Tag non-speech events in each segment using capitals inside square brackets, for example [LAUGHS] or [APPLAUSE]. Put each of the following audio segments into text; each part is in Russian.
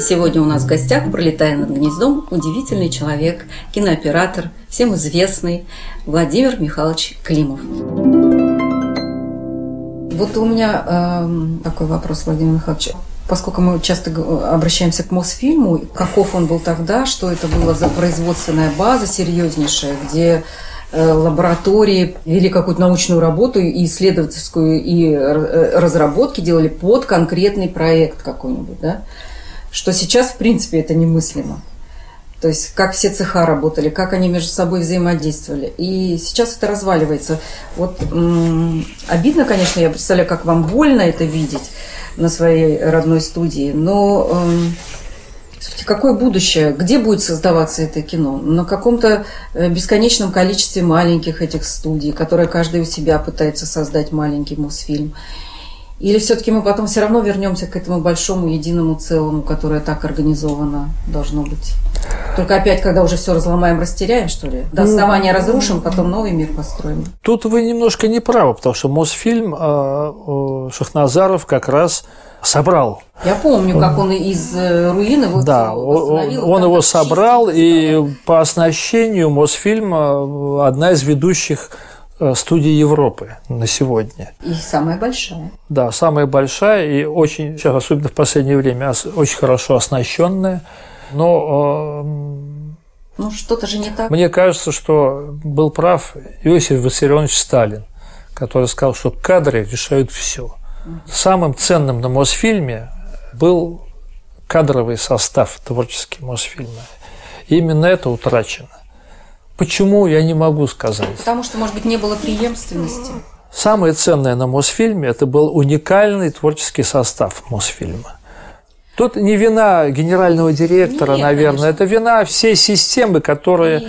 Сегодня у нас в гостях, пролетая над гнездом, удивительный человек, кинооператор, всем известный Владимир Михайлович Климов. Вот у меня э, такой вопрос, Владимир Михайлович. Поскольку мы часто обращаемся к Мосфильму, каков он был тогда, что это была за производственная база серьезнейшая, где э, лаборатории вели какую-то научную работу и исследовательскую, и э, разработки делали под конкретный проект какой-нибудь, да? Что сейчас, в принципе, это немыслимо. То есть, как все цеха работали, как они между собой взаимодействовали. И сейчас это разваливается. Вот м- обидно, конечно, я представляю, как вам больно это видеть на своей родной студии, но м- какое будущее? Где будет создаваться это кино? На каком-то э, бесконечном количестве маленьких этих студий, которые каждый у себя пытается создать маленький Мосфильм. Или все-таки мы потом все равно вернемся к этому большому единому целому, которое так организовано должно быть? Только опять, когда уже все разломаем, растеряем, что ли? До ну, основания разрушим, потом новый мир построим. Тут вы немножко не правы, потому что Мосфильм э, Шахназаров как раз собрал. Я помню, как он из э, руин его Да, он, он его собрал, и по оснащению Мосфильм э, одна из ведущих Э, студии Европы на сегодня. И самая большая. Да, самая большая и очень, сейчас особенно в последнее время, очень хорошо оснащенная. Но э, ну, что-то же не так. Мне кажется, что был прав Иосиф Виссарионович Сталин, который сказал, что кадры решают все. Самым ценным на Мосфильме был кадровый состав творческий Мосфильма. И именно это утрачено. Почему, я не могу сказать. Потому что, может быть, не было преемственности. Самое ценное на Мосфильме – это был уникальный творческий состав Мосфильма. Тут не вина генерального директора, Нет, наверное, конечно. это вина всей системы, которая,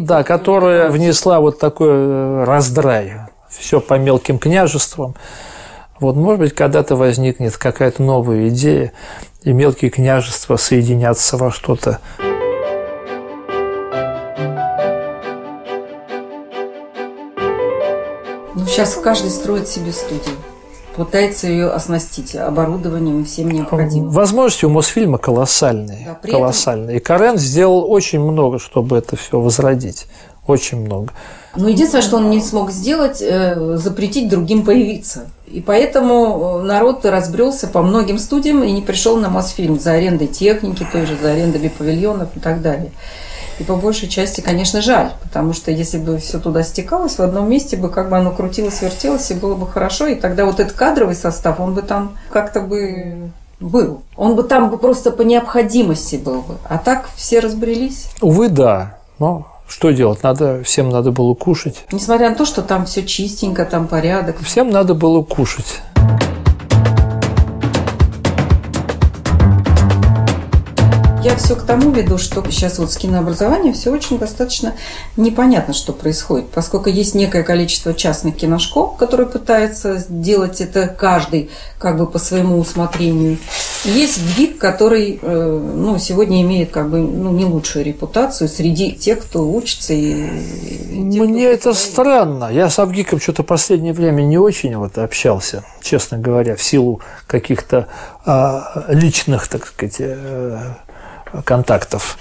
да, которая внесла вот такой э, раздрай, все по мелким княжествам. Вот, может быть, когда-то возникнет какая-то новая идея, и мелкие княжества соединятся во что-то. Сейчас каждый строит себе студию пытается ее оснастить оборудованием и всем необходимым. Возможности у Мосфильма колоссальные. Да, этом... колоссальные. И Карен сделал очень много, чтобы это все возродить. Очень много. Но единственное, что он не смог сделать, э, запретить другим появиться. И поэтому э, народ разбрелся по многим студиям и не пришел на Мосфильм за арендой техники, той же за арендой павильонов и так далее. И по большей части, конечно, жаль, потому что если бы все туда стекалось, в одном месте бы как бы оно крутилось, вертелось, и было бы хорошо, и тогда вот этот кадровый состав, он бы там как-то бы был. Он бы там бы просто по необходимости был бы. А так все разбрелись. Увы, да. Но что делать? Надо, всем надо было кушать. Несмотря на то, что там все чистенько, там порядок. Всем надо было кушать. Я все к тому веду, что сейчас вот с кинообразованием все очень достаточно непонятно, что происходит, поскольку есть некое количество частных киношкол, которые пытаются делать это каждый как бы по своему усмотрению. есть ВГИК, который э, ну, сегодня имеет как бы ну, не лучшую репутацию среди тех, кто учится. И, и тех, Мне это странно. Я с ВГИКом что-то последнее время не очень вот общался, честно говоря, в силу каких-то а, личных, так сказать, э, контактов.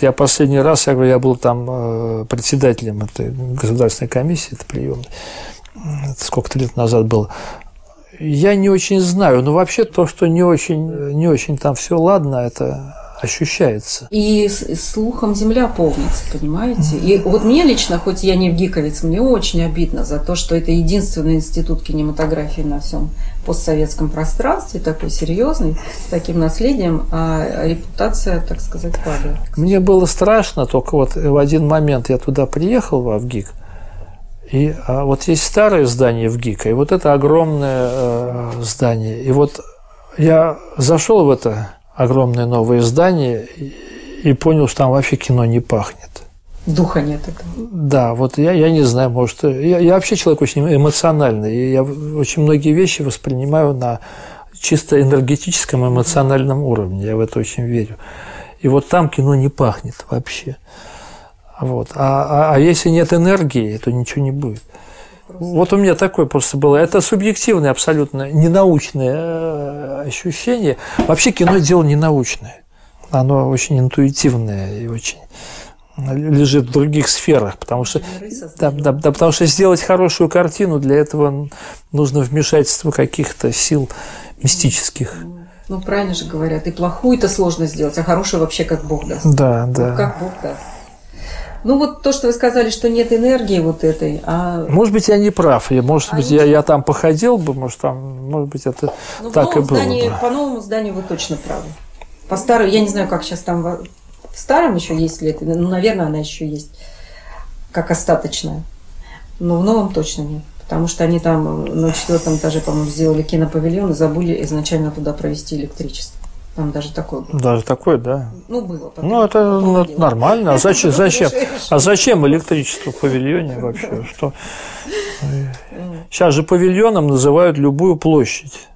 Я последний раз, я говорю, я был там э, председателем этой государственной комиссии, это приемной, сколько-то лет назад было. Я не очень знаю, но вообще то, что не очень, не очень там все ладно, это ощущается. И слухом земля полнится, понимаете? И вот мне лично, хоть я не в гиковец, мне очень обидно за то, что это единственный институт кинематографии на всем постсоветском пространстве, такой серьезный, с таким наследием, а репутация, так сказать, падает. Мне было страшно, только вот в один момент я туда приехал, в Авгик, и а вот есть старое здание в ГИКа, и вот это огромное э, здание. И вот я зашел в это огромное новое здание и понял, что там вообще кино не пахнет. Духа нет этого. Да, вот я, я не знаю, может, я, я вообще человек очень эмоциональный, и я очень многие вещи воспринимаю на чисто энергетическом, эмоциональном уровне, я в это очень верю. И вот там кино не пахнет вообще. Вот. А, а, а если нет энергии, то ничего не будет. Вот у меня такое просто было. Это субъективное, абсолютно ненаучное э, ощущение. Вообще кино дело ненаучное. Оно очень интуитивное и очень лежит в других сферах, потому что, да, да, да, потому что сделать хорошую картину, для этого нужно вмешательство каких-то сил мистических. Ну, правильно же говорят, и плохую-то сложно сделать, а хорошую вообще как Бог даст. Да, да. Ну, как Бог даст. Ну вот то, что вы сказали, что нет энергии вот этой, а... Может быть, я не прав, я, может а быть, я, я там походил бы, может, там, может быть, это ну, так и было здании, бы. По новому зданию вы точно правы. По старому, я не знаю, как сейчас там в старом еще есть ли это, ну, наверное, она еще есть, как остаточная. Но в новом точно нет. Потому что они там на четвертом этаже, по-моему, сделали кинопавильон и забыли изначально туда провести электричество. Там даже такое было. Даже такое, да. Ну, было. Ну, это, ну, это нормально. А [LAUGHS] зачем, зачем, а зачем электричество в павильоне вообще? Что? Сейчас же павильоном называют любую площадь.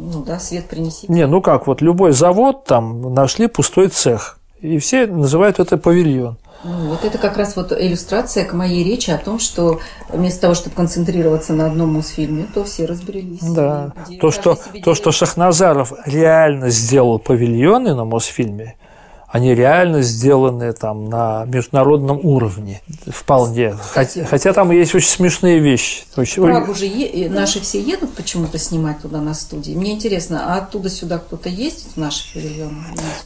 Ну да, свет принесите. Не, ну как, вот любой завод там нашли пустой цех. И все называют это павильон. Ну, вот это как раз вот иллюстрация к моей речи о том, что вместо того, чтобы концентрироваться на одном Мосфильме, то все разбрелись. Да, то что, то, что Шахназаров реально сделал павильоны на Мосфильме – они реально сделаны там на международном уровне вполне. Хотя, хотя там есть очень смешные вещи. Очень... Прагу же е... наши все едут почему-то снимать туда на студии. Мне интересно, а оттуда сюда кто-то ездит в наши павильоны?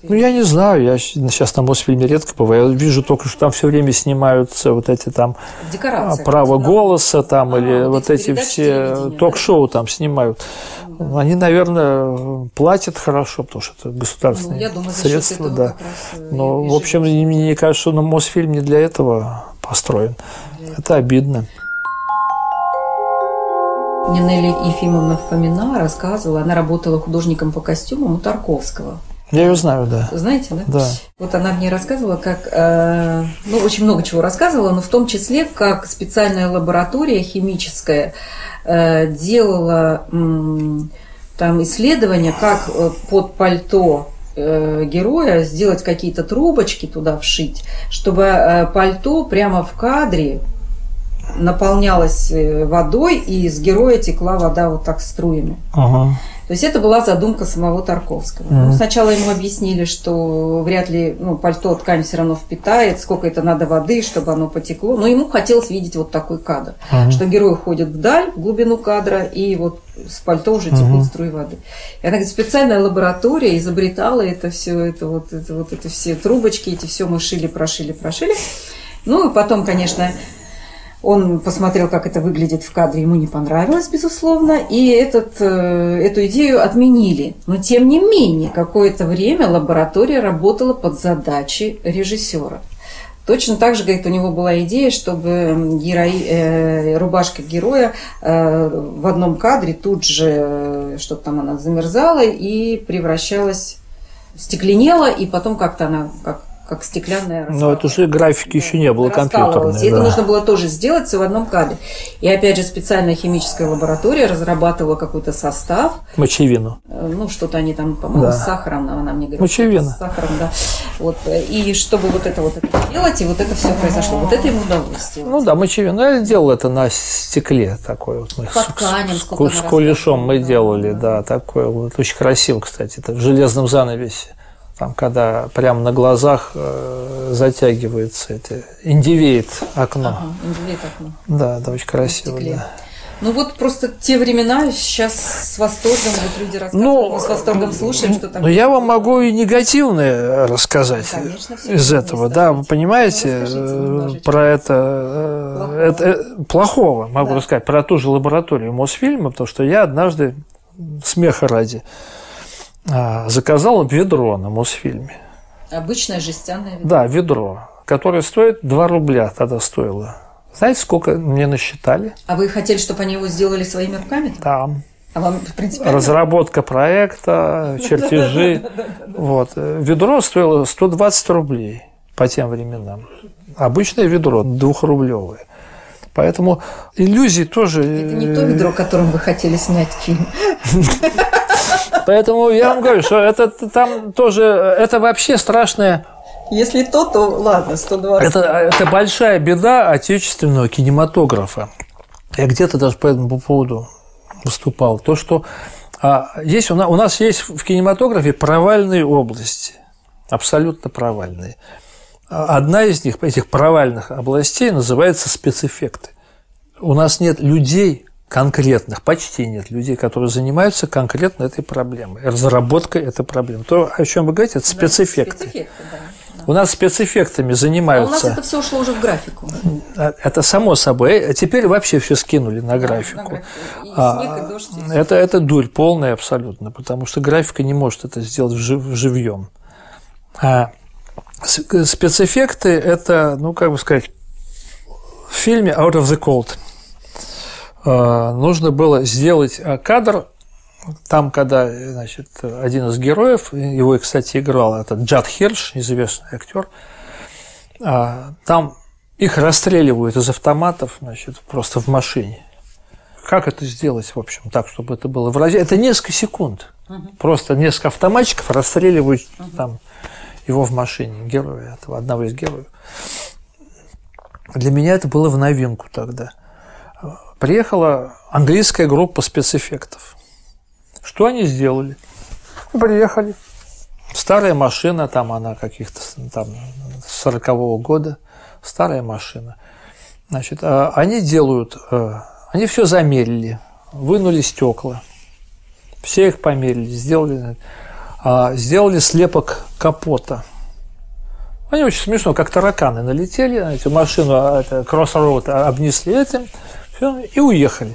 Ну, я не знаю. Я сейчас на Мосфильме редко бываю. Я вижу только, что там все время снимаются вот эти там Декорации, право голоса там а, или вот эти все ток-шоу да? там снимают. Они, наверное, платят хорошо, потому что это государственные ну, я думаю, средства. Да. Э, Но, в общем, мне кажется, что на Мосфильм не для этого построен. Это обидно. Мне Нелли Ефимовна Фомина рассказывала, она работала художником по костюмам у Тарковского. Я ее знаю, да. Знаете, да? Да. Вот она мне рассказывала, как, э, ну, очень много чего рассказывала, но в том числе, как специальная лаборатория химическая делала э, там исследования, как э, под пальто Э, героя сделать какие-то трубочки туда вшить, чтобы пальто прямо в кадре наполнялось водой, и из героя текла вода вот так струями. Ага. То есть это была задумка самого Тарковского. Mm-hmm. Ну, сначала ему объяснили, что вряд ли ну, пальто ткань все равно впитает, сколько это надо воды, чтобы оно потекло. Но ему хотелось видеть вот такой кадр, mm-hmm. что герой уходит вдаль, в глубину кадра, и вот с пальто уже текут mm-hmm. струи воды. И она говорит, специальная лаборатория изобретала это все, это вот, это вот эти все трубочки, эти все мы шили, прошили, прошили. Ну и потом, конечно, он посмотрел, как это выглядит в кадре, ему не понравилось, безусловно, и этот, э, эту идею отменили. Но, тем не менее, какое-то время лаборатория работала под задачи режиссера. Точно так же, говорит, у него была идея, чтобы герои, э, рубашка героя э, в одном кадре тут же, э, что-то там она замерзала и превращалась, стекленела, и потом как-то она как как стеклянная Но это же графики еще не было компьютерной. И да. это нужно было тоже сделать все в одном кадре. И опять же специальная химическая лаборатория разрабатывала какой-то состав. Мочевину. Э, ну, что-то они там, по-моему, да. с сахаром, она мне говорит. Мочевина. С сахаром, да. Вот. И чтобы вот это вот это делать, и вот это все произошло. Вот это ему удалось сделать. Ну да, мочевину. Я делал это на стекле такой вот. Мы По тканям. С, с кулешом мы да, делали, да, да такое вот. Очень красиво, кстати. Это в железном занавесе там, когда прямо на глазах э, затягивается это, индивеет окно. Ага, индивеет окно. Да, да, очень красиво, да. Ну вот просто те времена сейчас с восторгом вот люди рассказывают, ну, мы с восторгом слушаем, что там. Ну я вам могу и негативное рассказать ну, конечно, из этого, да, вы понимаете ну, про это, плохого. это плохого могу да. рассказать про ту же лабораторию Мосфильма, потому что я однажды смеха ради а, заказал ведро на Мосфильме. Обычное жестяное ведро? Да, ведро, которое стоит 2 рубля тогда стоило. Знаете, сколько мне насчитали? А вы хотели, чтобы они его сделали своими руками? Да. А вам, в принципе, Разработка проекта, чертежи. [LAUGHS] Вот. Ведро стоило 120 рублей по тем временам. Обычное ведро, двухрублевое. Поэтому иллюзии тоже... Это не то ведро, которым вы хотели снять фильм. [LAUGHS] Поэтому я вам говорю, что это там тоже, это вообще страшное если то, то ладно, 120. Это, это большая беда отечественного кинематографа. я где-то даже по этому поводу выступал, то, что а, есть, у, нас, у нас есть в кинематографе провальные области, абсолютно провальные. Одна из них, этих провальных областей, называется спецэффекты. У нас нет людей конкретных, почти нет людей, которые занимаются конкретно этой проблемой, разработкой этой проблемы. То, о чем вы говорите, это спецэффекты. Да, спецэффекты да. У нас спецэффектами занимаются. А у нас это все ушло уже в графику. А, это само собой. А теперь вообще все скинули на графику. Да, на графику. И снег, и дождь, и это, это дурь полная абсолютно, потому что графика не может это сделать в живьем. А спецэффекты – это, ну, как бы сказать, в фильме «Out of the Cold» э, нужно было сделать э, кадр, там, когда, значит, один из героев, его, кстати, играл этот Джад Хирш, известный актер, э, там их расстреливают из автоматов, значит, просто в машине. Как это сделать, в общем, так, чтобы это было выразительно? Это несколько секунд. Угу. Просто несколько автоматчиков расстреливают угу. там его в машине, героя, этого одного из героев. Для меня это было в новинку тогда. Приехала английская группа спецэффектов. Что они сделали? Приехали. Старая машина, там она каких-то там 40-го года, старая машина. Значит, а они делают, э, они все замерили, вынули стекла, все их померили, сделали а, сделали слепок капота. Они очень смешно, как тараканы налетели, на эту машину, а, это, кроссроуд обнесли этим, и уехали.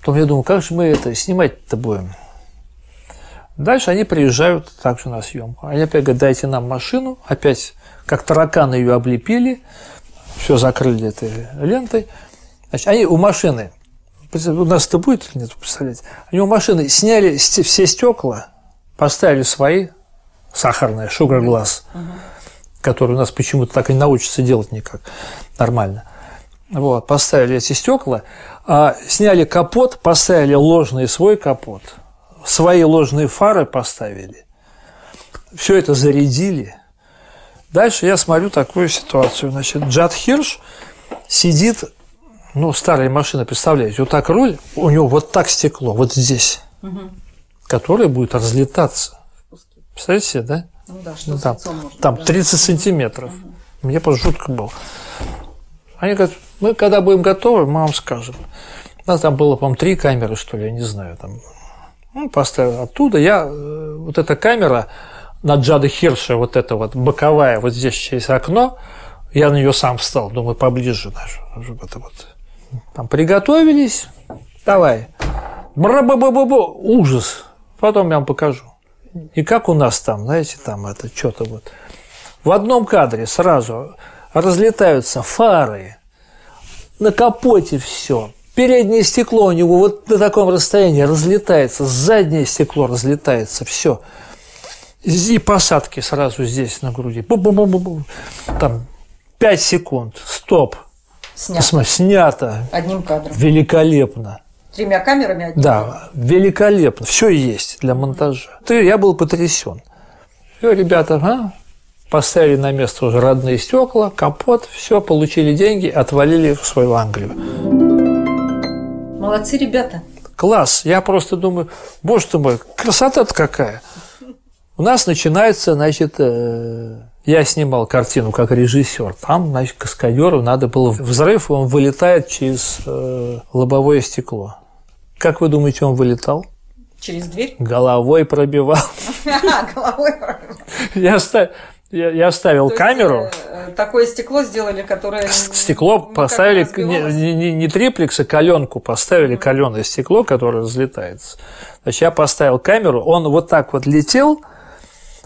Потом я думаю, как же мы это снимать-то будем? Дальше они приезжают также на съемку. Они опять говорят, дайте нам машину, опять как тараканы ее облепили, все закрыли этой лентой. Значит, они у машины, у нас это будет или нет, представляете, они у машины сняли все стекла, поставили свои сахарные, glass, угу. которые у нас почему-то так и не научатся делать никак нормально. Вот, поставили эти стекла, а сняли капот, поставили ложный свой капот, свои ложные фары поставили, все это зарядили. Дальше я смотрю такую ситуацию. Значит, Джад Хирш сидит, ну, старая машина, представляете, вот так руль, у него вот так стекло, вот здесь. Угу которая будет разлетаться. Представляете себе, да? Ну да, что ну, там, там 30 сантиметров. Угу. Мне просто жутко было. Они говорят, мы когда будем готовы, мы вам скажем. У нас там было, по-моему, три камеры, что ли, я не знаю. Там. Ну, поставил оттуда. Я, э, вот эта камера на Джада Хирша, вот эта вот боковая, вот здесь через окно, я на нее сам встал, думаю, поближе даже. Это вот. Там приготовились, давай. Бра-ба-ба-ба-ба, ужас. Потом я вам покажу. И как у нас там, знаете, там это что-то вот. В одном кадре сразу разлетаются фары, на капоте все. Переднее стекло у него вот на таком расстоянии разлетается, заднее стекло разлетается, все. И посадки сразу здесь на груди. Бу -бу -бу -бу -бу. Там 5 секунд, стоп. Снято. Снято. Одним кадром. Великолепно тремя камерами одним. Да, великолепно. Все есть для монтажа. Ты, я был потрясен. Все, ребята, а? Поставили на место уже родные стекла, капот, все, получили деньги, отвалили в свою Англию. Молодцы ребята. Класс. Я просто думаю, боже ты мой, красота-то какая. У нас начинается, значит, э, я снимал картину как режиссер. Там, значит, каскадеру надо было взрыв, он вылетает через э, лобовое стекло. Как вы думаете, он вылетал? Через дверь? Головой пробивал. [LAUGHS] Головой пробивал. Я, ставил, я, я ставил камеру. Э, такое стекло сделали, которое... Стекло поставили, не, не, не триплекс, а каленку поставили, каленое стекло, которое разлетается. Значит, я поставил камеру, он вот так вот летел,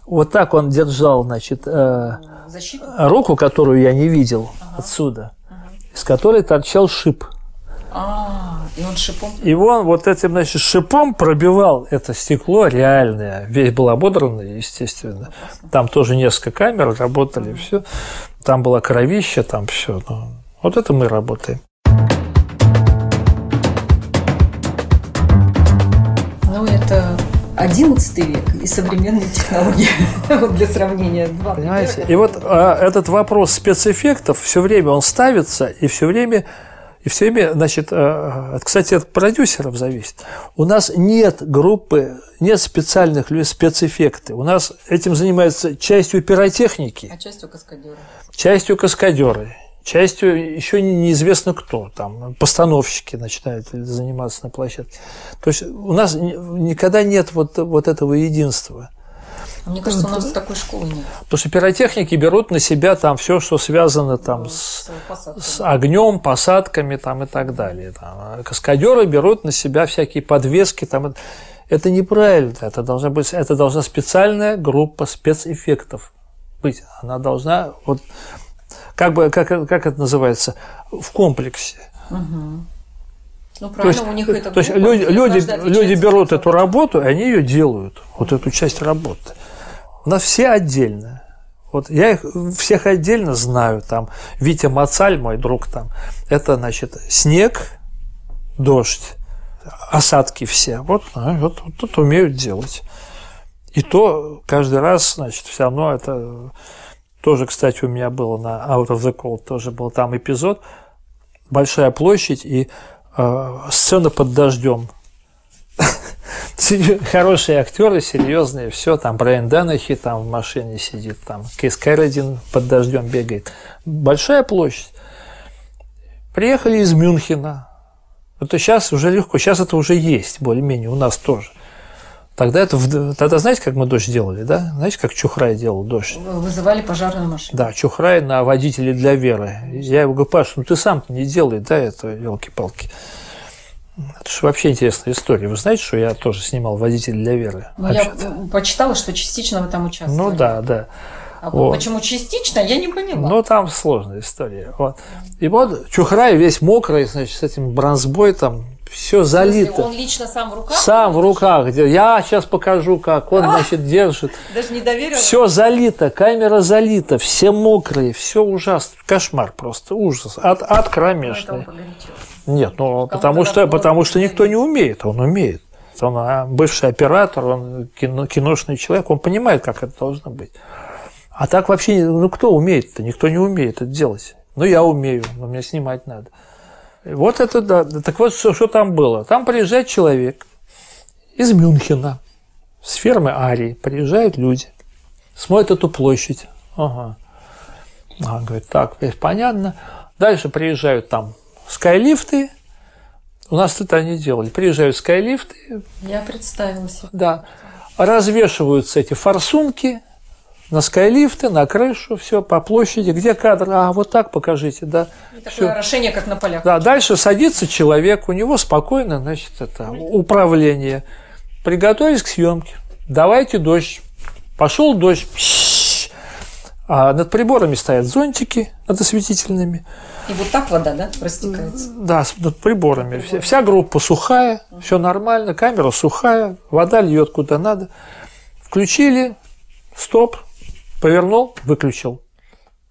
вот так он держал, значит, э, руку, которую я не видел ага. отсюда, ага. из которой торчал шип. А, и он шипом? И он вот этим, значит, шипом пробивал это стекло реальное. Весь был ободранный, естественно. Там тоже несколько камер работали, все. Там была кровища, там все. Ну, вот это мы работаем. Ну, это 11 век и современные технологии [LAUGHS] вот для сравнения. Два Понимаете? И вот а, этот вопрос спецэффектов все время он ставится, и все время И все время, значит, э, кстати, от продюсеров зависит. У нас нет группы, нет специальных людей, спецэффекты. У нас этим занимается частью пиротехники. А частью каскадеры. Частью каскадеры. Частью еще неизвестно кто, там, постановщики начинают заниматься на площадке. То есть у нас никогда нет вот, вот этого единства. Мне кажется, у нас такой школы нет. Потому что пиротехники берут на себя там все, что связано там с, с огнем, посадками там и так далее. Там. Каскадеры берут на себя всякие подвески там. Это неправильно. Это должна быть, это должна специальная группа спецэффектов быть. Она должна вот как бы как, как это называется в комплексе. Угу. Ну, правильно, то есть, у них это то есть люди, люди, люди берут эту работу, и они ее делают, вот эту часть работы. У нас все отдельно. Вот я их всех отдельно знаю. Там Витя Мацаль, мой друг там. Это, значит, снег, дождь, осадки все. Вот, а, вот, вот тут умеют делать. И то каждый раз, значит, все равно это тоже, кстати, у меня было на Out of the Cold, тоже был там эпизод. Большая площадь и э, сцена под дождем. Хорошие актеры, серьезные, все, там Брайан Данахи там в машине сидит, там Кейс Кэрридин под дождем бегает. Большая площадь. Приехали из Мюнхена. Это сейчас уже легко, сейчас это уже есть, более-менее, у нас тоже. Тогда это, тогда знаете, как мы дождь делали, да? Знаете, как Чухрай делал дождь? Вызывали пожарную машину. Да, Чухрай на водителей для веры. Я его говорю, Паш, ну ты сам не делай, да, это елки-палки. Это же вообще интересная история. Вы знаете, что я тоже снимал водитель для веры? Ну, я почитала, что частично вы там участвовали. Ну да, да. А вот. почему частично, я не поняла. Ну, там сложная история. Вот. И вот Чухрай весь мокрый, значит, с этим бронзбой там все залито. Он лично сам в руках? Сам в руках. Я сейчас покажу, как он, значит, держит. [LAUGHS] Даже не доверил? Все залито, камера залита, все мокрые, все ужасно. Кошмар просто, ужас. От, от кромешный. Нет, ну потому что, потому что никто не умеет, он умеет. Он а, бывший оператор, он кино, киношный человек, он понимает, как это должно быть. А так вообще, ну кто умеет-то? Никто не умеет это делать. Ну я умею, но мне снимать надо. Вот это да. Так вот, что, что там было? Там приезжает человек из Мюнхена, с фермы Арии. Приезжают люди, смотрят эту площадь. Ага. А, говорит, так, понятно. Дальше приезжают там скайлифты. У нас это они делали. Приезжают скайлифты. Я представила себе. Да. Развешиваются эти форсунки на скайлифты, на крышу, все по площади. Где кадр? А, вот так покажите, да. И такое всё. орошение, как на полях. Да, дальше садится человек, у него спокойно, значит, это управление. Приготовились к съемке. Давайте дождь. Пошел дождь. А над приборами стоят зонтики над осветительными. И вот так вода, да, растекается? Да, над приборами. Прибор. Вся группа сухая, угу. все нормально, камера сухая, вода льет куда надо. Включили, стоп, повернул, выключил.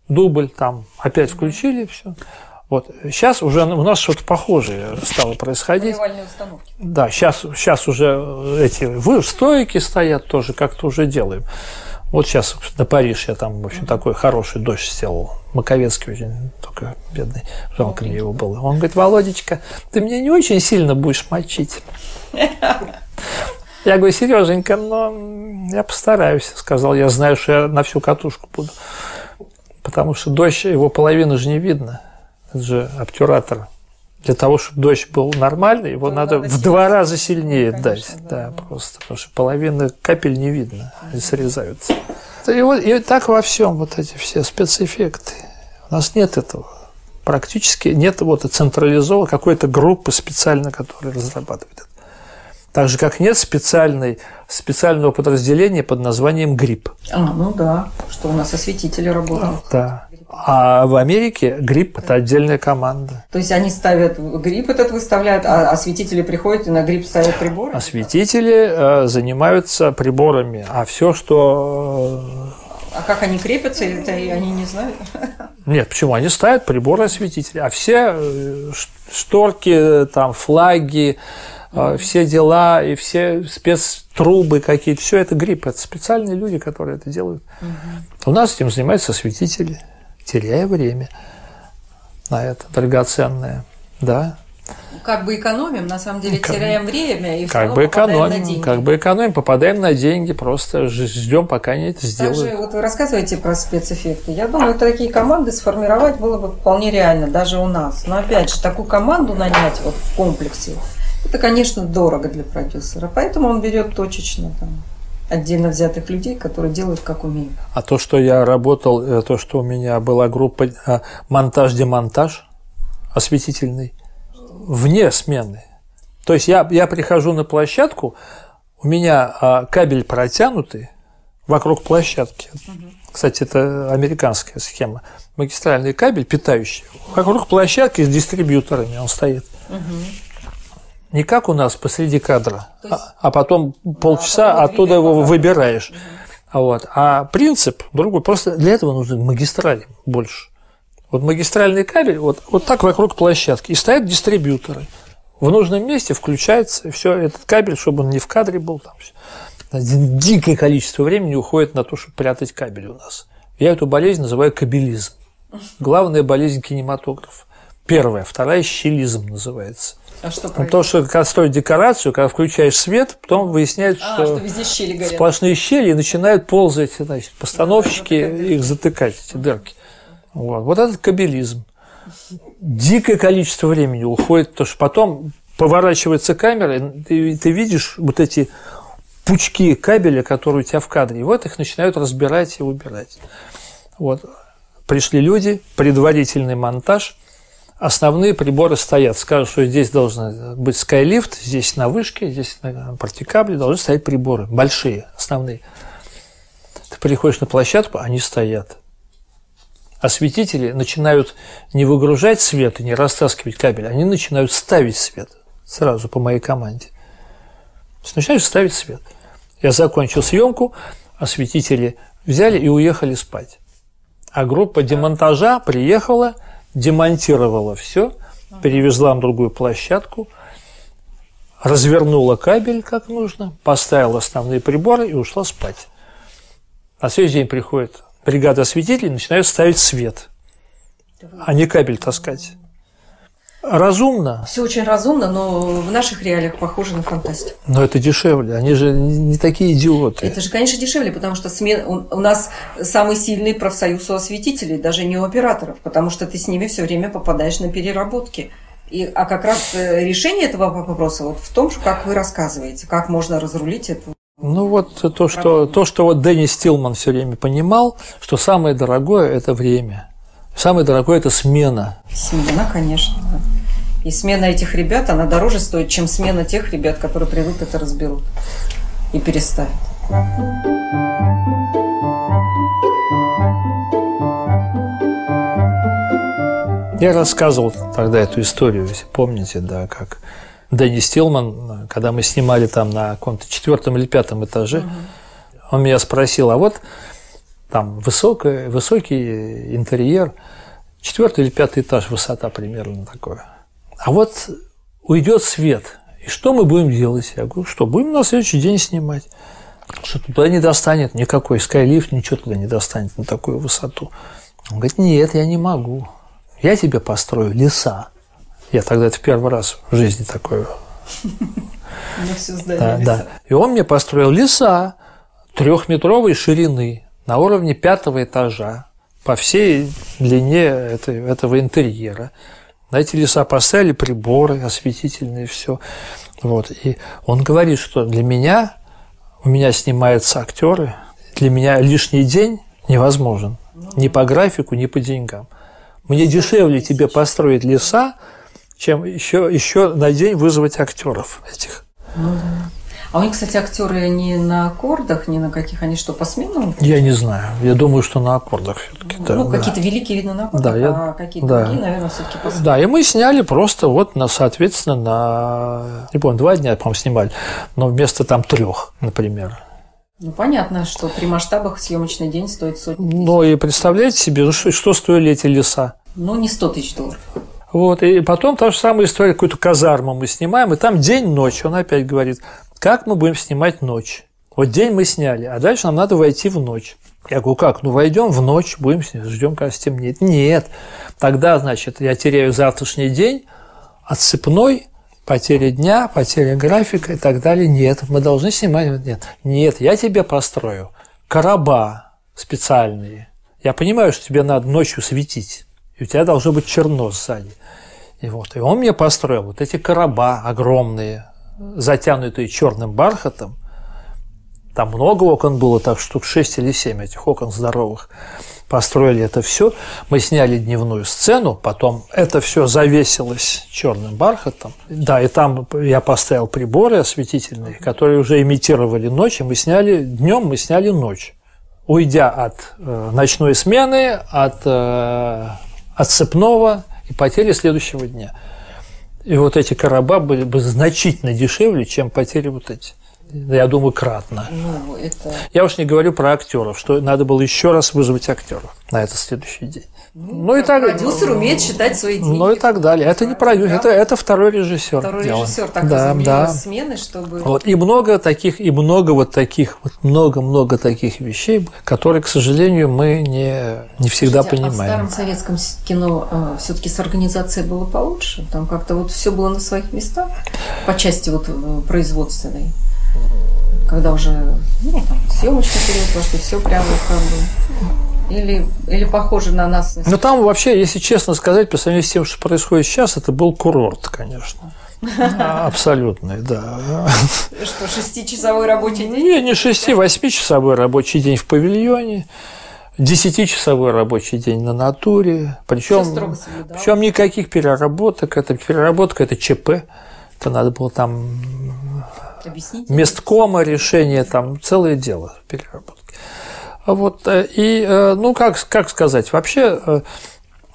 Дубль там опять включили, все. Вот сейчас уже у нас что-то похожее стало происходить. установки. Да, сейчас, сейчас уже эти вы стойки стоят тоже, как-то уже делаем. Вот сейчас на Париж я там, в общем, такой хороший дождь сделал. Маковецкий очень, только бедный, жалко мне его было. Он говорит, Володечка, ты меня не очень сильно будешь мочить. Я говорю, Сереженька, но я постараюсь, сказал. Я знаю, что я на всю катушку буду. Потому что дождь, его половину же не видно. Это же обтюратор. Для того, чтобы дождь был нормальный, его надо, надо в два раза сильнее ну, конечно, дать. Да, да, просто. Потому что половина капель не видно, они срезаются. И, вот, и так во всем вот эти все спецэффекты. У нас нет этого. Практически нет вот централизованной какой-то группы специально, которая разрабатывает это. Так же, как нет специальной, специального подразделения под названием grip. А, ну да, что у нас осветители работают. Да. А в Америке grip – это отдельная команда. То есть они ставят grip этот выставляют, а осветители приходят и на grip ставят приборы? Осветители э, занимаются приборами, а все, что э, а как они крепятся, это они не знают? Нет, почему? Они ставят приборы осветители, а все э, шторки, там, флаги, mm-hmm. все дела и все спецтрубы какие-то, все это грипп. Это специальные люди, которые это делают. Mm-hmm. У нас этим занимаются осветители теряя время на это драгоценное. Да. Как бы экономим, на самом деле Как- теряем время и Как бы попадаем на экономим, деньги. как бы экономим, попадаем на деньги, просто ждем, пока они это сделают. вот вы рассказываете про спецэффекты. Я думаю, такие команды сформировать было бы вполне реально, даже у нас. Но опять же, такую команду нанять вот в комплексе, это, конечно, дорого для продюсера. Поэтому он берет точечно там, отдельно взятых людей, которые делают как умеют. А то, что я работал, э, то, что у меня была группа э, монтаж-демонтаж осветительный, вне смены. То есть я, я прихожу на площадку, у меня а, кабель протянутый вокруг площадки. Кстати, это американская схема. Магистральный кабель, питающий, вокруг площадки с дистрибьюторами он стоит. Не как у нас посреди кадра, есть- а, а потом полчаса потом оттуда его выбираешь. А, вот. а принцип другой. Просто для этого нужны магистрали больше. Вот магистральный кабель вот, вот так вокруг площадки. И стоят дистрибьюторы. В нужном месте включается все этот кабель, чтобы он не в кадре был. Там. Один- Дикое количество времени уходит на то, чтобы прятать кабель у нас. Я эту болезнь называю кабелизм. Главная болезнь кинематографа. Первая, вторая щелизм называется. А что Ну, про то, что когда строят декорацию, когда включаешь свет, потом выясняется, А, что, что везде щели горят. сплошные щели и начинают ползать значит, постановщики, их затыкать, эти дырки. Вот, вот этот кабелизм. Дикое количество времени уходит, потому что потом поворачивается камера, и ты, ты видишь вот эти пучки кабеля, которые у тебя в кадре, и вот их начинают разбирать и убирать. Вот. Пришли люди, предварительный монтаж, основные приборы стоят. Скажут, что здесь должен быть скайлифт, здесь на вышке, здесь на практикабле должны стоять приборы, большие, основные. Ты приходишь на площадку, они стоят. Осветители начинают не выгружать свет и не растаскивать кабель, они начинают ставить свет сразу по моей команде. То ставить свет. Я закончил съемку, осветители взяли и уехали спать. А группа демонтажа приехала, демонтировала все, перевезла на другую площадку, развернула кабель как нужно, поставила основные приборы и ушла спать. На следующий день приходит бригада осветителей, начинают ставить свет, а не кабель таскать. Разумно, Все очень разумно, но в наших реалиях похоже на фантастику. но это дешевле. Они же не такие идиоты. Это же, конечно, дешевле, потому что смен... у нас самый сильный профсоюз у осветителей, даже не у операторов, потому что ты с ними все время попадаешь на переработки. И, а как раз э, решение этого вопроса вот в том, что, как вы рассказываете, как можно разрулить это. Ну вот то, что, то, что вот Дэнни Стилман все время понимал, что самое дорогое – это время. Самое дорогое – это смена. Смена, конечно. И смена этих ребят, она дороже стоит, чем смена тех ребят, которые придут это разберут и переставят. Я рассказывал тогда эту историю, если помните, да, как Дэнни Стилман, когда мы снимали там на каком-то четвертом или пятом этаже, он меня спросил, а вот там высокий, высокий интерьер, четвертый или пятый этаж, высота примерно такое. А вот уйдет свет, и что мы будем делать? Я говорю, что будем на следующий день снимать. Что туда не достанет никакой скайлифт, ничего туда не достанет на такую высоту. Он говорит, нет, я не могу. Я тебе построю леса. Я тогда это в первый раз в жизни такое. [LAUGHS] Да, да. И он мне построил леса трехметровой ширины на уровне пятого этажа по всей длине этой, этого интерьера. На эти леса поставили приборы осветительные, все. Вот. И он говорит, что для меня, у меня снимаются актеры, для меня лишний день невозможен. Ни по графику, ни по деньгам. Мне дешевле тебе построить леса, чем еще, еще на день вызвать актеров этих. А у них, кстати, актеры не на аккордах, не на каких, они что, по сменам? Я не знаю. Я думаю, что на аккордах все-таки. Да, ну, да. какие-то великие, видно, на аккордах, Да, я- а какие-то да. другие, наверное, все-таки по сменам. Да, и мы сняли просто вот, на, соответственно, на, не помню, два дня, по-моему, снимали, но вместо там трех, например. Ну, понятно, что при масштабах съемочный день стоит сотни. Ну, и представляете себе, ну, что, что стоили эти леса? Ну, не 100 тысяч долларов. Вот, и потом та же самая история, какую-то казарму мы снимаем, и там день-ночь, он опять говорит, как мы будем снимать ночь? Вот день мы сняли, а дальше нам надо войти в ночь. Я говорю, как? Ну, войдем в ночь, будем ждем, когда стемнеет. Нет, тогда, значит, я теряю завтрашний день, отсыпной, потеря дня, потеря графика и так далее. Нет, мы должны снимать. Нет, нет, я тебе построю короба специальные. Я понимаю, что тебе надо ночью светить, и у тебя должно быть черно сзади. И вот, и он мне построил вот эти короба огромные, затянутые черным бархатом. Там много окон было, так штук 6 или 7 этих окон здоровых построили это все. Мы сняли дневную сцену, потом это все завесилось черным бархатом. Да, и там я поставил приборы осветительные, которые уже имитировали ночь, и мы сняли днем, мы сняли ночь. Уйдя от э, ночной смены, от э, отцепного и потери следующего дня. И вот эти короба были бы значительно дешевле, чем потери вот эти я думаю, кратно. Ну, это... Я уж не говорю про актеров, что надо было еще раз вызвать актеров на этот следующий день. Ну, ну и так Продюсер умеет считать свои деньги. Ну и так далее. Это не продюсер, это, это второй режиссер. Второй делал. режиссер так да, да. смены, чтобы. Вот и много таких, и много вот таких, вот много-много таких вещей, которые, к сожалению, мы не не всегда Слушайте, понимаем. А в старом советском кино э, все-таки с организацией было получше, там как-то вот все было на своих местах по части вот э, производственной когда уже ну, съемочный период, потому что все прямо как бы или, или похоже на нас? Ну там вообще, если честно сказать, по сравнению с тем, что происходит сейчас, это был курорт, конечно. [LAUGHS] Абсолютный, да. Что, шестичасовой рабочий день? Не, не шести, восьмичасовой рабочий день в павильоне. Десятичасовой рабочий день на натуре. Причем, причем никаких переработок. Это переработка, это ЧП. Это надо было там Объясните. Месткома решение, там целое дело переработки. Вот, э, и, э, ну, как, как сказать, вообще э,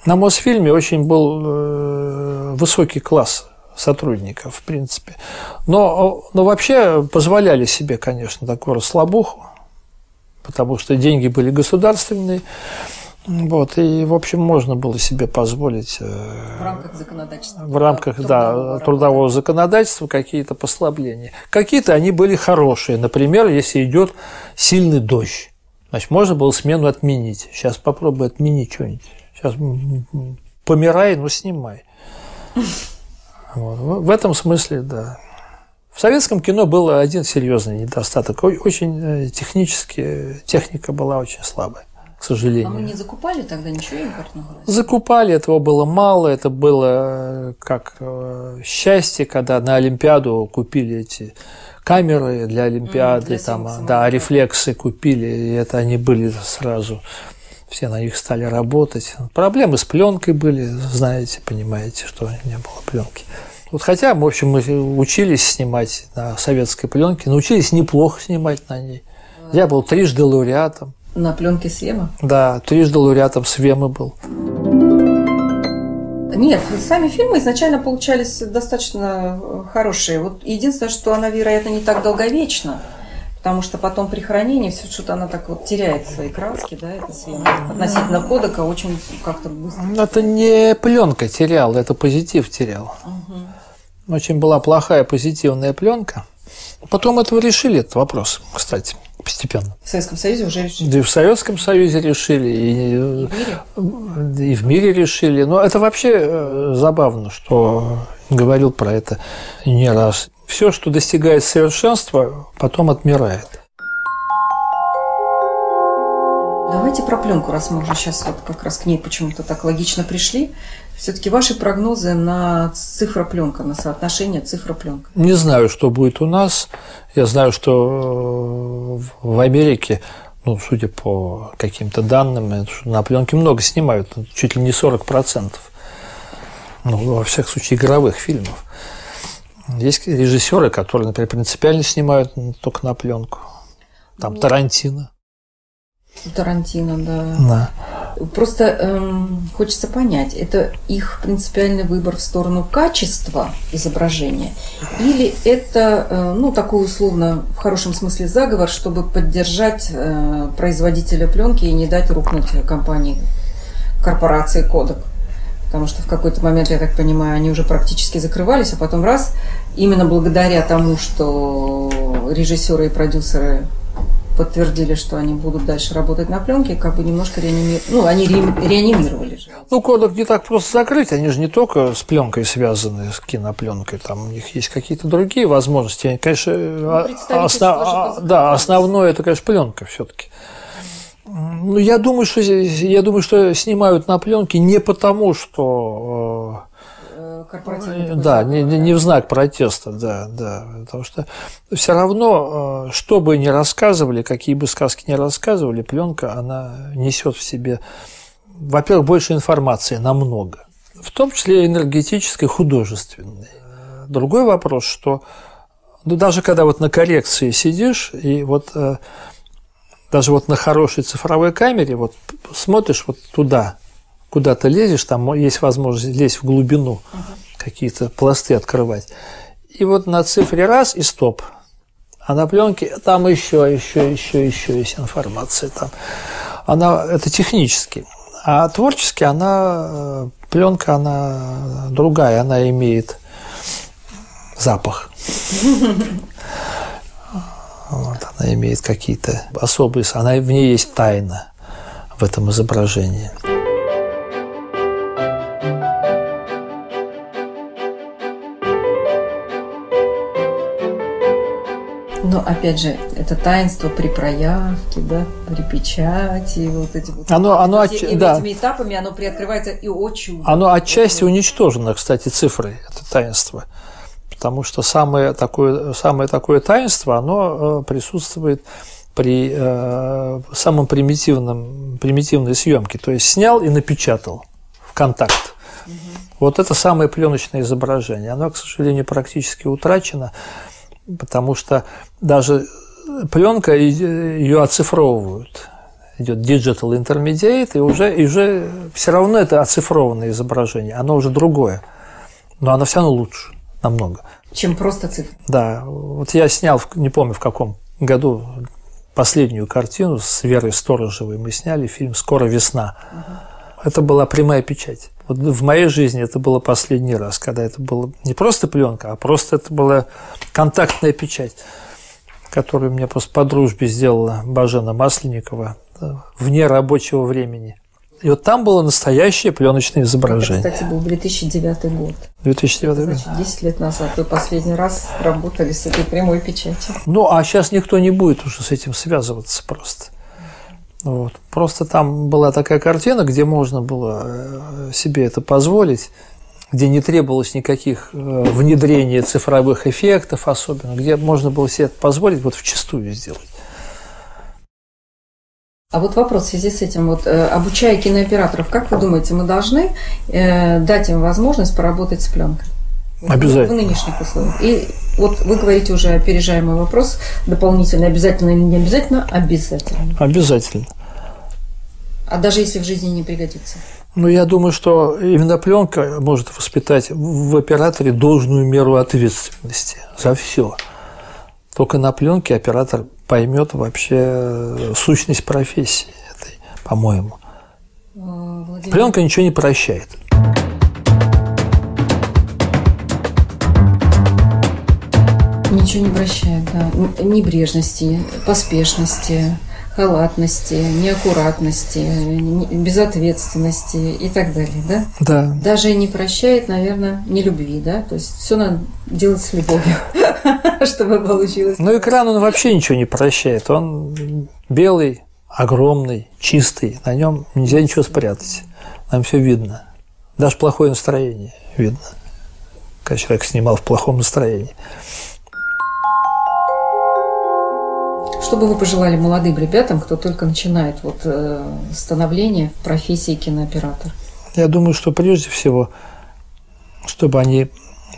на Мосфильме очень был высокий класс сотрудников, в принципе. Но, но вообще позволяли себе, конечно, такую расслабуху, потому что деньги были государственные. Вот, и, в общем, можно было себе позволить э, в рамках законодательства. В рамках, трудового, да, трудового законодательства какие-то послабления. Какие-то они были хорошие. Например, если идет сильный дождь, значит, можно было смену отменить. Сейчас попробуй отменить что-нибудь. Сейчас помирай, но снимай. [LAUGHS] Вот. В этом смысле, да. В советском кино был один серьезный недостаток. Очень э, технически, техника была очень слабая сожалению. А мы не закупали тогда ничего импортного? Закупали, этого было мало, это было как э, счастье, когда на Олимпиаду купили эти камеры для Олимпиады, mm, для там, да, рефлексы купили, и это они были сразу, все на них стали работать. Проблемы с пленкой были, знаете, понимаете, что не было пленки. Вот хотя, в общем, мы учились снимать на советской пленке, научились неплохо снимать на ней. Я был трижды лауреатом. На пленке Свема? Да, трижды лауреатом Свема был. Нет, сами фильмы изначально получались достаточно э, хорошие. Вот единственное, что она, вероятно, не так долговечна, потому что потом при хранении все что-то она так вот теряет свои краски, да, это Свема. Относительно кодека очень как-то быстро. Это не пленка терял, это позитив терял. Угу. Очень была плохая позитивная пленка. Потом этого решили, этот вопрос, кстати постепенно. В Советском Союзе уже решили? Да и в Советском Союзе решили, и, в, мире? и в мире решили. Но это вообще э, забавно, что говорил про это не раз. Все, что достигает совершенства, потом отмирает. Давайте про пленку, раз мы уже сейчас вот как раз к ней почему-то так логично пришли. Все-таки ваши прогнозы на цифропленка, на соотношение цифропленка? Не знаю, что будет у нас. Я знаю, что э, в Америке, ну, судя по каким-то данным, на пленке много снимают, чуть ли не 40%. Ну, во всяком случае, игровых фильмов. Есть режиссеры, которые, например, принципиально снимают только на пленку. Там ну, Тарантино. Тарантино, да. Да. Просто эм, хочется понять, это их принципиальный выбор в сторону качества изображения, или это, э, ну, такой условно, в хорошем смысле заговор, чтобы поддержать э, производителя пленки и не дать рухнуть компании, корпорации Кодек? Потому что в какой-то момент, я так понимаю, они уже практически закрывались, а потом раз, именно благодаря тому, что режиссеры и продюсеры подтвердили, что они будут дальше работать на пленке, как бы немножко реанимировали. Ну, они реанимировали же. Ну, кодек не так просто закрыть, они же не только с пленкой связаны, с кинопленкой, там у них есть какие-то другие возможности. Они, конечно, ну, а, основ... да, основное это, конечно, пленка все-таки. Ну, я думаю, что я думаю, что снимают на пленке не потому, что корпоративный. Да, не, не в знак протеста, да, да. Потому что все равно, э, что бы ни рассказывали, какие бы сказки ни рассказывали, пленка, она несет в себе, во-первых, больше информации, намного. В том числе энергетической, художественной. Другой вопрос, что ну, даже когда вот на коррекции сидишь, и вот э, даже вот на хорошей цифровой камере, вот смотришь вот туда, куда ты лезешь, там есть возможность лезть в глубину, uh-huh. какие-то пласты открывать. И вот на цифре раз и стоп. А на пленке там еще, еще, еще, еще есть информация. Там. Она, это технически. А творчески она, э, пленка, она другая, она имеет запах. Вот, она имеет какие-то особые, она, в ней есть тайна в этом изображении. Но опять же, это таинство при проявке, да, при печати, вот эти вот. Оно, оно эти, отч... да. этими этапами оно приоткрывается и о чудо. Оно отчасти уничтожено, кстати, цифрой, это таинство потому что самое такое, самое такое таинство, оно э, присутствует при э, самом примитивном, примитивной съемке. То есть снял и напечатал в контакт. Угу. Вот это самое пленочное изображение. Оно, к сожалению, практически утрачено, потому что даже пленка ее оцифровывают. Идет digital intermediate, и уже, и уже все равно это оцифрованное изображение, оно уже другое, но оно все равно лучше намного. Чем просто цифры. Да. Вот я снял, не помню в каком году, последнюю картину с Верой Сторожевой. Мы сняли фильм «Скоро весна». Угу. Это была прямая печать. Вот в моей жизни это было последний раз, когда это было не просто пленка, а просто это была контактная печать, которую мне просто по дружбе сделала Бажена Масленникова вне рабочего времени. И вот там было настоящее пленочное изображение. Это, кстати, был 2009 год. 2009 год. Значит, 10 лет назад вы последний раз работали с этой прямой печатью. Ну, а сейчас никто не будет уже с этим связываться просто. Вот. Просто там была такая картина, где можно было э, себе это позволить, где не требовалось никаких э, внедрения цифровых эффектов особенно, где можно было себе это позволить вот вчастую сделать. А вот вопрос в связи с этим, вот э, обучая кинооператоров, как вы думаете, мы должны э, дать им возможность поработать с пленкой? Обязательно. В, нынешних условиях. И вот вы говорите уже опережаемый вопрос, дополнительно, обязательно или не обязательно? Обязательно. Обязательно. А даже если в жизни не пригодится? Ну, я думаю, что именно пленка может воспитать в операторе должную меру ответственности за все. Только на пленке оператор поймет вообще э, сущность профессии этой, по-моему. Владимир... Пленка ничего не прощает. Ничего не прощает, да. Небрежности, поспешности, халатности, неаккуратности, безответственности и так далее, да? Да. Даже не прощает, наверное, не любви, да? То есть все надо делать с любовью, [LAUGHS] чтобы получилось. Ну, экран он вообще ничего не прощает. Он белый, огромный, чистый. На нем нельзя ничего спрятать. Нам все видно. Даже плохое настроение видно. Когда человек снимал в плохом настроении. Что бы вы пожелали молодым ребятам, кто только начинает вот, э, становление в профессии кинооператор? Я думаю, что прежде всего, чтобы они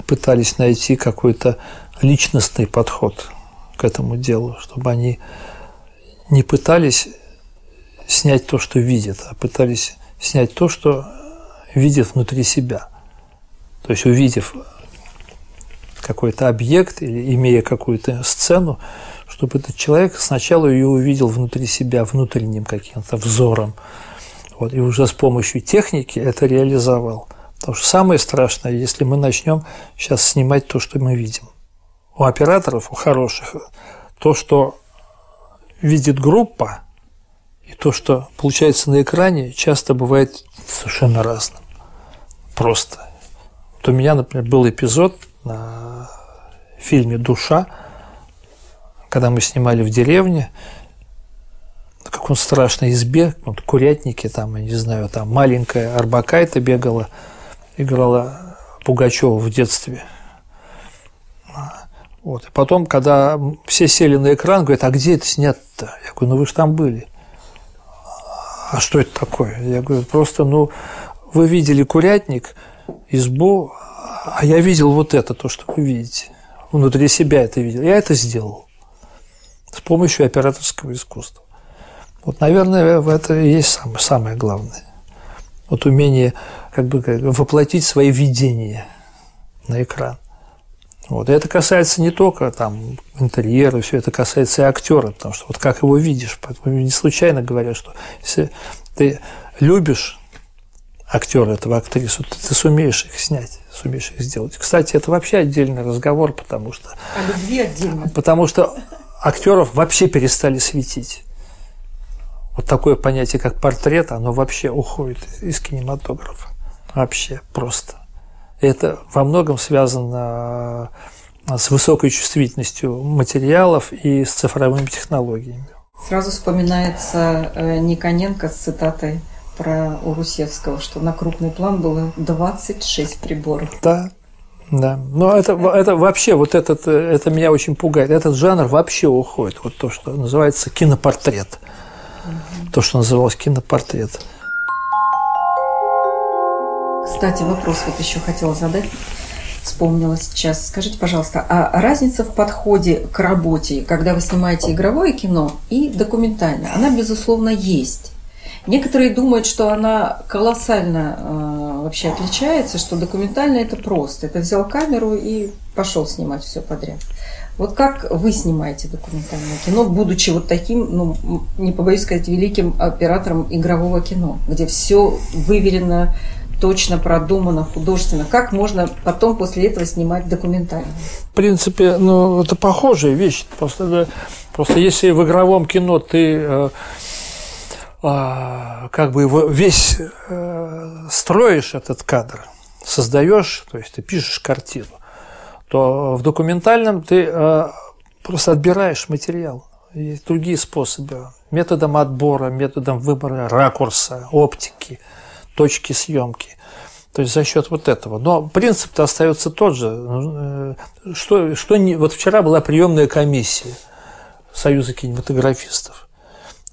пытались найти какой-то личностный подход к этому делу, чтобы они не пытались снять то, что видят, а пытались снять то, что видят внутри себя. То есть увидев какой-то объект или имея какую-то сцену, чтобы этот человек сначала ее увидел внутри себя, внутренним каким-то взором, вот, и уже с помощью техники это реализовал. Потому что самое страшное, если мы начнем сейчас снимать то, что мы видим. У операторов, у хороших, то, что видит группа, и то, что получается на экране, часто бывает совершенно разным. Просто. Вот у меня, например, был эпизод на фильме «Душа», когда мы снимали в деревне, в каком страшной избе, вот, курятники там, я не знаю, там маленькая Арбакайта бегала, играла Пугачева в детстве. Вот. И потом, когда все сели на экран, говорят, а где это снято-то? Я говорю, ну вы же там были. А что это такое? Я говорю, просто, ну, вы видели курятник, избу, а я видел вот это, то, что вы видите. Внутри себя это видел. Я это сделал с помощью операторского искусства. Вот, наверное, это и есть самое, самое главное. Вот умение как бы воплотить свои видения на экран. Вот. И это касается не только там, интерьера, все это касается и актера, потому что вот как его видишь, не случайно говорят, что если ты любишь актера, этого актрису, то ты сумеешь их снять, сумеешь их сделать. Кстати, это вообще отдельный разговор, потому что... А любви отдельно. Потому что актеров вообще перестали светить. Вот такое понятие, как портрет, оно вообще уходит из кинематографа. Вообще просто. Это во многом связано а, с высокой чувствительностью материалов и с цифровыми технологиями. Сразу вспоминается э, Никоненко с цитатой про Урусевского, что на крупный план было 26 приборов. Да, да. Но это, это вообще, вот этот, это меня очень пугает. Этот жанр вообще уходит. Вот то, что называется кинопортрет. Угу. То, что называлось кинопортрет. Кстати, вопрос вот еще хотела задать. Вспомнила сейчас. Скажите, пожалуйста, а разница в подходе к работе, когда вы снимаете игровое кино и документальное, она, безусловно, есть. Некоторые думают, что она колоссально э, вообще отличается, что документально это просто. Это взял камеру и пошел снимать все подряд. Вот как вы снимаете документальное кино, будучи вот таким, ну, не побоюсь сказать, великим оператором игрового кино, где все выверено, точно продумано, художественно. Как можно потом после этого снимать документально? В принципе, ну, это похожая вещь. Просто, просто если в игровом кино ты э, как бы его весь э, строишь этот кадр, создаешь, то есть ты пишешь картину, то в документальном ты э, просто отбираешь материал. Есть другие способы. Методом отбора, методом выбора ракурса, оптики, точки съемки. То есть за счет вот этого. Но принцип-то остается тот же. Э, что, что не, вот вчера была приемная комиссия Союза кинематографистов.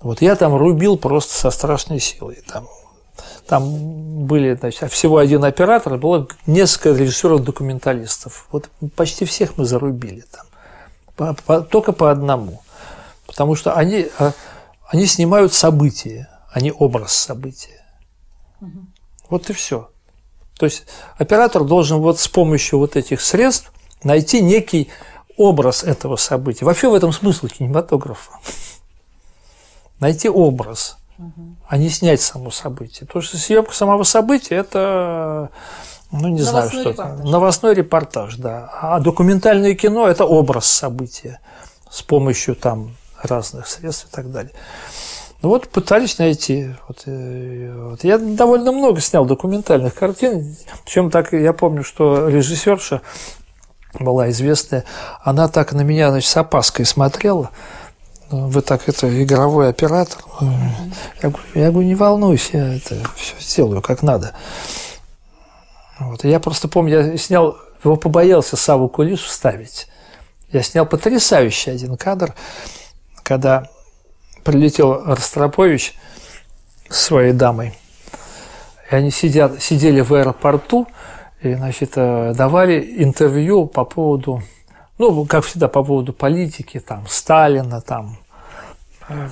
Вот я там рубил просто со страшной силой. Там, там были, значит, всего один оператор, было несколько режиссеров-документалистов. Вот почти всех мы зарубили там. По, по, только по одному. Потому что они, а, они снимают события, а не образ события. Угу. Вот и все. То есть оператор должен вот с помощью вот этих средств найти некий образ этого события. Вообще в этом смысл кинематографа найти образ, угу. а не снять само событие. Потому что съемка самого события это ну, не новостной знаю, что репортаж. это. Новостной репортаж, да. А документальное кино – это образ события с помощью там разных средств и так далее. Ну вот пытались найти. Вот, э, вот. Я довольно много снял документальных картин. Причем так я помню, что режиссерша была известная, она так на меня значит, с опаской смотрела – вы так это игровой оператор. Я говорю, я говорю, не волнуйся, я это все сделаю как надо. Вот. я просто помню, я снял, его побоялся Саву Кулишу ставить. Я снял потрясающий один кадр, когда прилетел Ростропович с своей дамой. И они сидят, сидели в аэропорту и, значит, э, давали интервью по поводу ну, как всегда, по поводу политики, там, Сталина, там, э,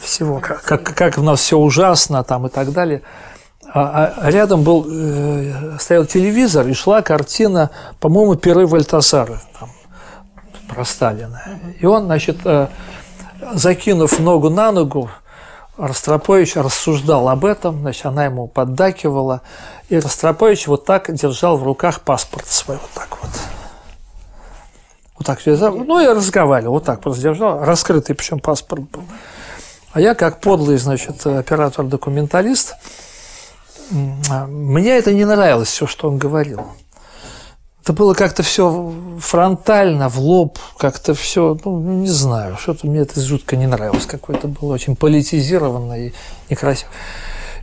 всего, как, как, как у нас все ужасно, там, и так далее. А, а рядом был, э, стоял телевизор, и шла картина, по-моему, Пиры Вальтасара, там, про Сталина. И он, значит, э, закинув ногу на ногу, Ростропович рассуждал об этом, значит, она ему поддакивала, и Ростропович вот так держал в руках паспорт свой, вот так вот. Вот так я, ну, я разговаривал, вот так просто держал, раскрытый причем паспорт был. А я, как подлый, значит, оператор-документалист, мне это не нравилось, все, что он говорил. Это было как-то все фронтально, в лоб, как-то все, ну, не знаю, что-то мне это жутко не нравилось. Какое-то было очень политизированно и некрасиво.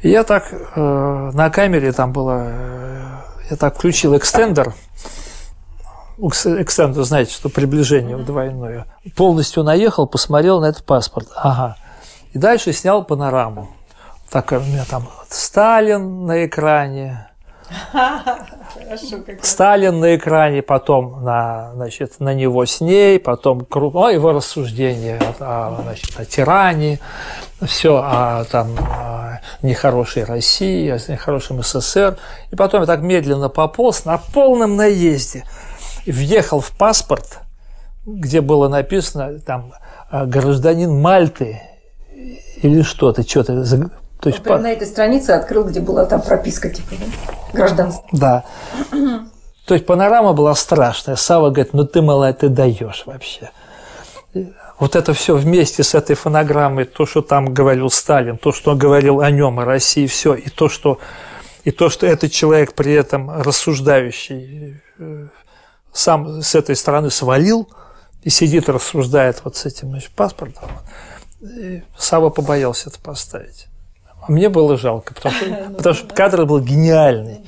И я так э, на камере там было, э, я так включил экстендер, экстендер, знаете, что приближение двойное. Полностью наехал, посмотрел на этот паспорт. Ага. И дальше снял панораму. Так у меня там Сталин на экране, Сталин на экране, потом на, значит, на него с ней, потом ну, его рассуждения о, значит, о тиране, все о там, о нехорошей России, о нехорошем СССР. И потом я так медленно пополз на полном наезде. Въехал в паспорт, где было написано там гражданин Мальты или что-то, что-то то есть, по... на этой странице открыл, где была там прописка типа да? гражданства. Да. То есть панорама была страшная. Сава говорит, ну ты, малая, ты даешь вообще. Вот это все вместе с этой фонограммой, то, что там говорил Сталин, то, что он говорил о нем, о России, все, и то, что, и то, что этот человек при этом рассуждающий э, сам с этой стороны свалил и сидит рассуждает вот с этим значит, паспортом. И Сава побоялся это поставить. Мне было жалко, потому что, [LAUGHS] ну потому что кадр был гениальный.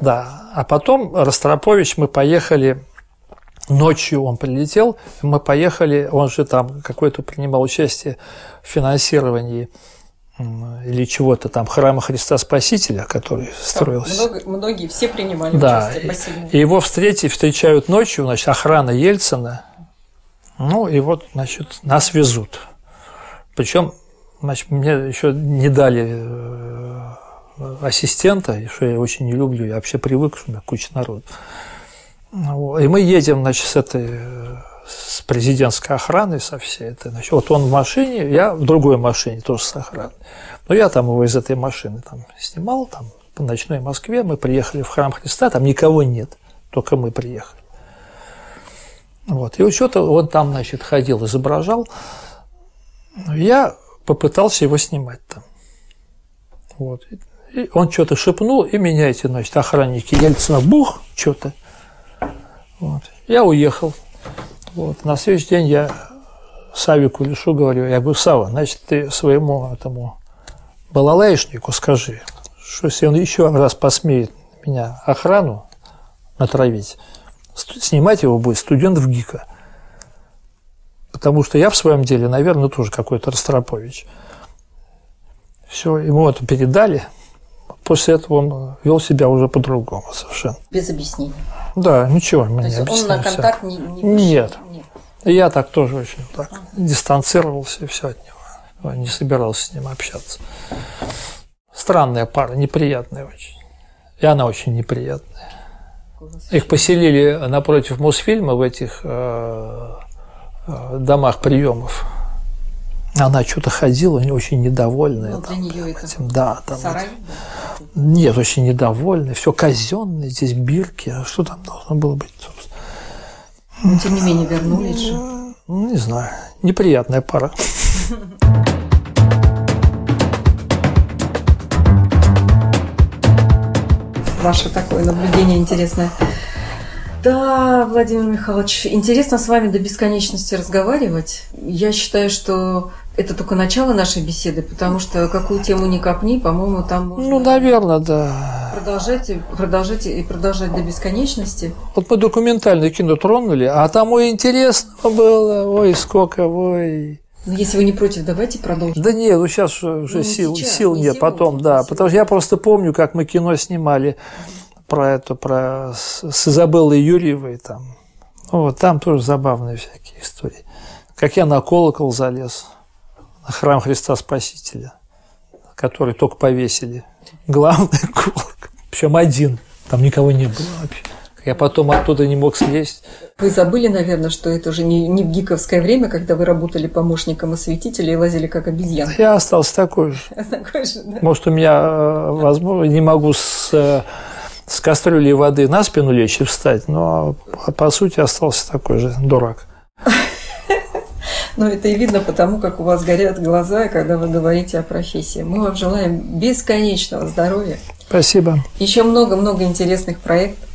Да. А потом Ростропович, мы поехали ночью он прилетел, мы поехали, он же там какое-то принимал участие в финансировании или чего-то там храма Христа Спасителя, который строился. Много, многие, все принимали да, участие, спасибо. И его встретить, встречают ночью, значит, охрана Ельцина, ну и вот, значит, нас везут. Причем Значит, мне еще не дали э, ассистента, что я очень не люблю, я вообще привык, что у меня куча народу. И мы едем, значит, с этой с президентской охраной, со всей этой. Значит, вот он в машине, я в другой машине, тоже с охраной. Но я там его из этой машины там снимал, там по ночной Москве, мы приехали в храм Христа, там никого нет, только мы приехали. Вот. И вот что-то он там, значит, ходил, изображал. Я попытался его снимать там. Вот. И он что-то шепнул, и меня эти, значит, охранники Ельцина, бух, что-то. Вот. Я уехал. Вот. На следующий день я Савику Лишу говорю, я говорю, Сава, значит, ты своему этому балалаишнику скажи, что если он еще раз посмеет меня охрану натравить, снимать его будет студент в ГИКа. Потому что я в своем деле, наверное, тоже какой-то Ростропович. Все, ему это передали. После этого он вел себя уже по-другому совершенно. Без объяснений. Да, ничего мне То не объяснял. Он на контакт не, не? Нет. Нет. Я так тоже очень так ага. дистанцировался и все от него. Не собирался с ним общаться. Странная пара, неприятная очень. И она очень неприятная. Их поселили напротив Мосфильма в этих Э, домах приемов. Она что-то ходила, не очень недовольная. Ну, для нее это этим, да, там сарай? Нет, очень недовольная. Все казенное, здесь бирки. А что там должно было быть? Но тем не менее вернулись же. Ну, не знаю. Неприятная пара. [LAUGHS] Ваше такое наблюдение интересное. Да, Владимир Михайлович, интересно с вами до бесконечности разговаривать. Я считаю, что это только начало нашей беседы, потому что какую тему не копни, по-моему, там можно... Ну, наверное, да. Продолжать, продолжать и продолжать до бесконечности. Вот мы документальное кино тронули, а там ой, интересно было, ой, сколько, ой... Ну, если вы не против, давайте продолжим. Да нет, ну сейчас уже ну, сил, сейчас, сил не нет, сегодня, потом, да. Потому что я просто помню, как мы кино снимали про это, про с Изабеллой Юрьевой там. Ну, вот там тоже забавные всякие истории. Как я на колокол залез, на храм Христа Спасителя, который только повесили. Главный [LAUGHS] колокол, причем один, там никого не было вообще. Я потом оттуда не мог слезть. Вы забыли, наверное, что это уже не, не в гиковское время, когда вы работали помощником осветителя и лазили как обезьян. Я остался такой же. [LAUGHS] Такой же, да. Может, у меня, э, возможно, не могу с э, с кастрюлей воды на спину лечь и встать, но по сути остался такой же дурак. [LAUGHS] Но это и видно потому, как у вас горят глаза, когда вы говорите о профессии. Мы вам желаем бесконечного здоровья. Спасибо. Еще много-много интересных проектов.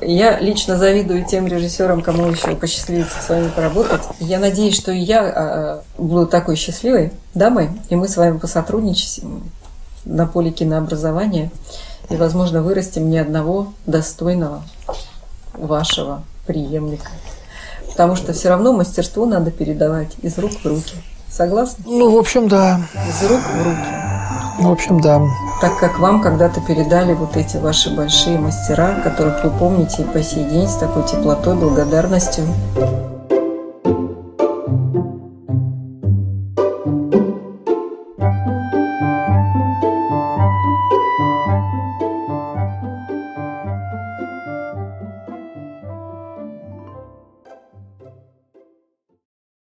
Я лично завидую тем режиссерам, кому еще посчастливится с вами поработать. Я надеюсь, что и я а, буду такой счастливой дамой, и мы с вами посотрудничаем на поле кинообразования и, возможно, вырастим не одного достойного вашего преемника. Потому что все равно мастерство надо передавать из рук в руки. Согласны? Ну, в общем, да. Из рук в руки. В общем, да. Так как вам когда-то передали вот эти ваши большие мастера, которых вы помните и по сей день с такой теплотой, благодарностью.